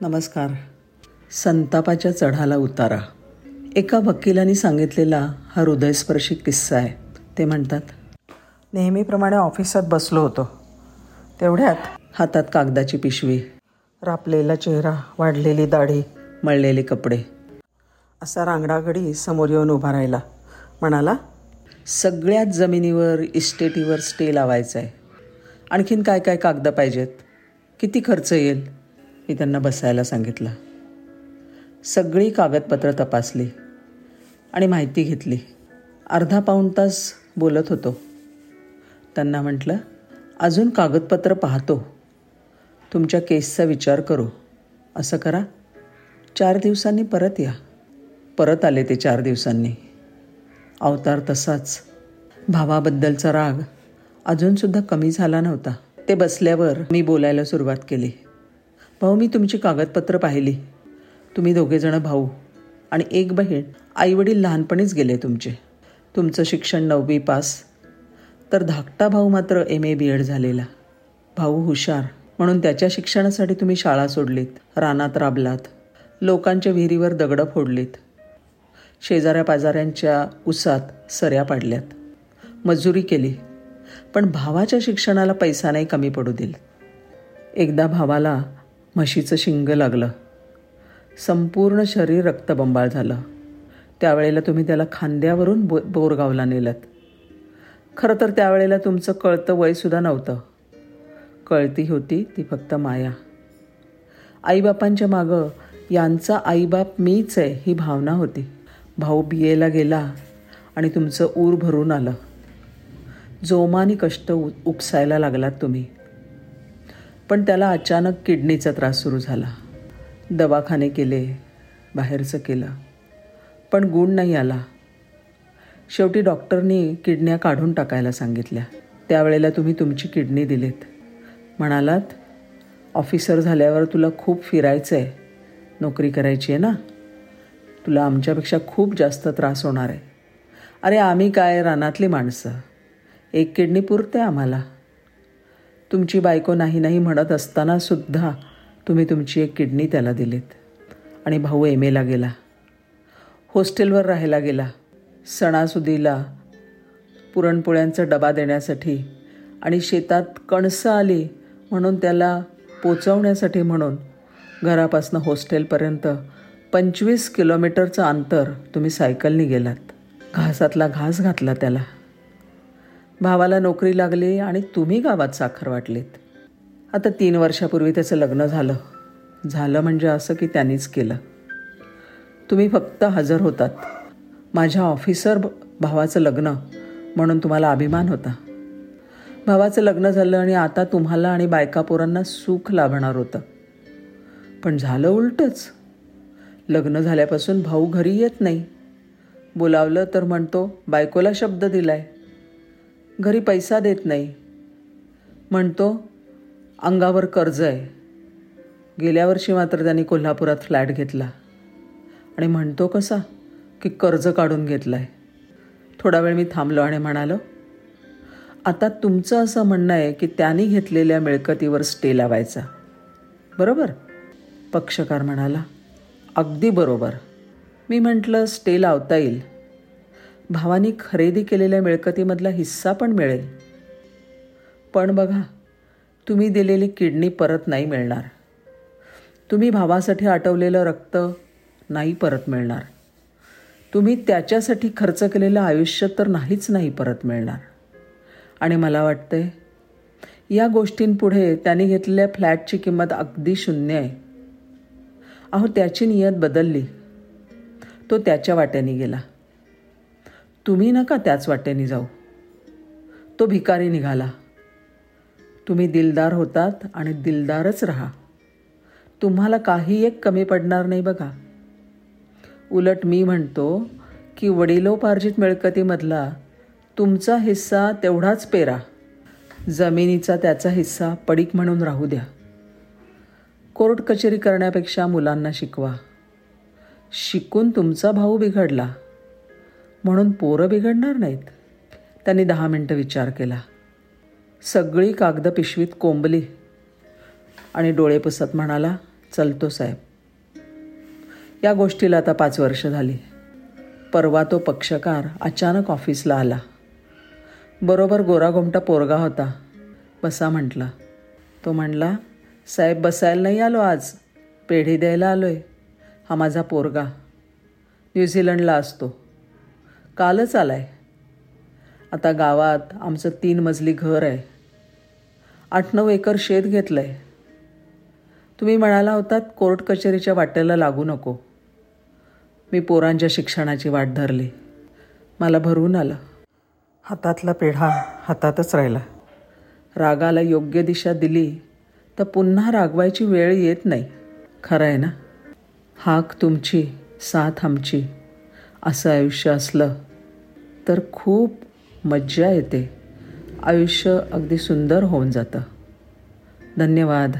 नमस्कार. संतापाच्या चढाला उतारा. एका वकिलाने सांगितलेला हा हृदयस्पर्शी किस्सा आहे. ते म्हणतात नेहमीप्रमाणे ऑफिसात बसलो होतो. तेवढ्यात हातात कागदाची पिशवी. रापलेला चेहरा वाढलेली दाढी मळलेले कपडे. असा रांगडागडी समोर येऊन उभा राहिला. म्हणाला सगळ्याच जमिनीवर इस्टेटीवर स्टे लावायचा आहे आणखीन काय काय कागद पाहिजेत? किती खर्च येईल? मी त्यांना बसायला सांगितलं. सगळी कागदपत्रं तपासली आणि माहिती घेतली. अर्धा पाऊण तास बोलत होतो. त्यांना म्हटलं अजून कागदपत्र पाहतो. तुमच्या केसचा विचार करू. असं करा. चार दिवसांनी परत या. परत आले ते चार दिवसांनी. अवतार तसाच. भावाबद्दलचा राग अजूनसुद्धा कमी झाला नव्हता. ते बसल्यावर मी बोलायला सुरुवात केली. भाऊ मी तुमची कागदपत्र पाहिली. तुम्ही दोघेजणं भाऊ आणि एक बहीण. आईवडील लहानपणीच गेले तुमचे. तुमचं शिक्षण नववी पास. तर धाकटा भाऊ मात्र एम ए बी एड झालेला. भाऊ हुशार. म्हणून त्याच्या शिक्षणासाठी तुम्ही शाळा सोडलीत. रानात राबलात. लोकांच्या विहिरीवर दगडं फोडलीत. शेजाऱ्या पाजाऱ्यांच्या उसात सऱ्या पाडल्यात. मजुरी केली. पण भावाच्या शिक्षणाला पैसा नाही कमी पडू दिल. एकदा भावाला म्हशीचं शिंग लागलं. संपूर्ण शरीर रक्तबंबाळ झालं. त्यावेळेला तुम्ही त्याला खांद्यावरून बो बोरगावला नेलत. खरं तर त्यावेळेला तुमचं कळतं वयसुद्धा नव्हतं. कळती होती ती फक्त माया. आईबापांच्या मागं यांचा आईबाप मीच आहे ही भावना होती. भाऊ बी एला गेला आणि तुमचं ऊर भरून आलं. जोमानी कष्ट उ उपसायला लागलात तुम्ही. पण त्याला अचानक किडनीचा त्रास सुरू झाला. दवाखाने केले बाहेरचं केलं पण गुण नाही आला. शेवटी डॉक्टरनी किडन्या काढून टाकायला सांगितल्या. त्यावेळेला तुम्ही तुमची किडनी दिलीत. म्हणालात ऑफिसर झाल्यावर तुला खूप फिरायचं आहे नोकरी करायची आहे ना? तुला आमच्यापेक्षा खूप जास्त त्रास होणार आहे. अरे आम्ही काय? रानातली माणसं. एक किडनी पुरते आम्हाला. तुमची बायको नाही नाही म्हणत असतानासुद्धा तुम्ही तुमची एक किडनी त्याला दिलीत. आणि भाऊ एम एला गेला. हॉस्टेलवर राहायला गेला. सणासुदीला पुरणपोळ्यांचा डबा देण्यासाठी आणि शेतात कणसं आली म्हणून त्याला पोचवण्यासाठी म्हणून घरापासनं हॉस्टेलपर्यंत पंचवीस किलोमीटरचं अंतर तुम्ही सायकलनी गेलात. घासातला घास घातला त्याला. भावाला नोकरी लागली आणि तुम्ही गावात साखर वाटलीत. आता तीन वर्षापूर्वी त्याचं लग्न झालं. झालं म्हणजे असं की त्यांनीच केलं. तुम्ही फक्त हजर होतात. माझ्या ऑफिसर भावाचं लग्न म्हणून तुम्हाला अभिमान होता. भावाचं लग्न झालं आणि आता तुम्हाला आणि बायका पोरांना सुख लाभणार होतं. पण झालं उलटंच. लग्न झाल्यापासून भाऊ घरी येत नाही. बोलावलं तर म्हणतो बायकोला शब्द दिलाय. घरी पैसा देत नाही. म्हणतो अंगावर कर्ज आहे. गेल्या वर्षी मात्र त्यांनी कोल्हापुरात फ्लॅट घेतला. आणि म्हणतो कसा? की कर्ज काढून घेतलं आहे थोडा वेळ मी थांबलो आणि म्हणालो आता तुमचं असं म्हणणं आहे की त्यांनी घेतलेल्या मिळकतीवर स्टे लावायचा. बरोबर? पक्षकार म्हणाला अगदी बरोबर. मी म्हटलं स्टे लावता येईल. भावानी खरेदी केलेल्या मिळकतीमधला हिस्सा पण मिळेल. पण बघा तुम्ही दिलेली किडनी परत नाही मिळणार. तुम्ही भावासाठी आटवलेलं रक्त नाही परत मिळणार. तुम्ही त्याच्यासाठी खर्च केलेलं आयुष्य तर नाहीच नाही परत मिळणार. आणि मला वाटतंय या गोष्टींपुढे त्यांनी घेतलेल्या फ्लॅटची किंमत अगदी शून्य आहे. अहो त्याची नियत बदलली. तो त्याच्या वाट्याने गेला. तुम्ही नका त्याच वाटेने जाऊ. तो भिकारी निघाला. तुम्ही दिलदार होतात आणि दिलदारच राहा. तुम्हाला काही एक कमी पडणार नाही बघा. उलट मी म्हणतो की वडिलोपार्जित मिळकतीमधला तुमचा हिस्सा तेवढाच पेरा. जमिनीचा त्याचा हिस्सा पडीक म्हणून राहू द्या. कोर्ट कचेरी करण्यापेक्षा मुलांना शिकवा. शिकून तुमचा भाऊ बिघडला. म्हणून पोरं बिघडणार नाहीत. त्यांनी दहा मिनटं विचार केला. सगळी कागद पिशवीत कोंबली. आणि डोळे पुसत म्हणाला चलतो साहेब. या गोष्टीला आता पाच वर्ष झाली. परवा तो पक्षकार अचानक ऑफिसला आला. बरोबर गोरागोमटा पोरगा होता. बसा म्हटला. तो म्हणला साहेब बसायला नाही आलो आज. पेढी द्यायला आलो आहे हा माझा पोरगा. न्यूझीलंडला असतो. कालच आलाय. आता गावात आमचं तीन मजली घर आहे. आठ नऊ एकर शेत घेतलं आहे तुम्ही म्हणाला होतात कोर्ट कचेरीच्या वाटेला लागू नको. मी पोरांच्या शिक्षणाची वाट धरली. मला भरवून आलं. हातातला पेढा हातातच राहिला. रागाला योग्य दिशा दिली तर पुन्हा रागवायची वेळ येत नाही. खरं आहे ना? हाक तुमची साथ आमची असं आयुष्य असलं तर खूप मज्जा येते. आयुष्य अगदी सुंदर होऊन जातं. धन्यवाद.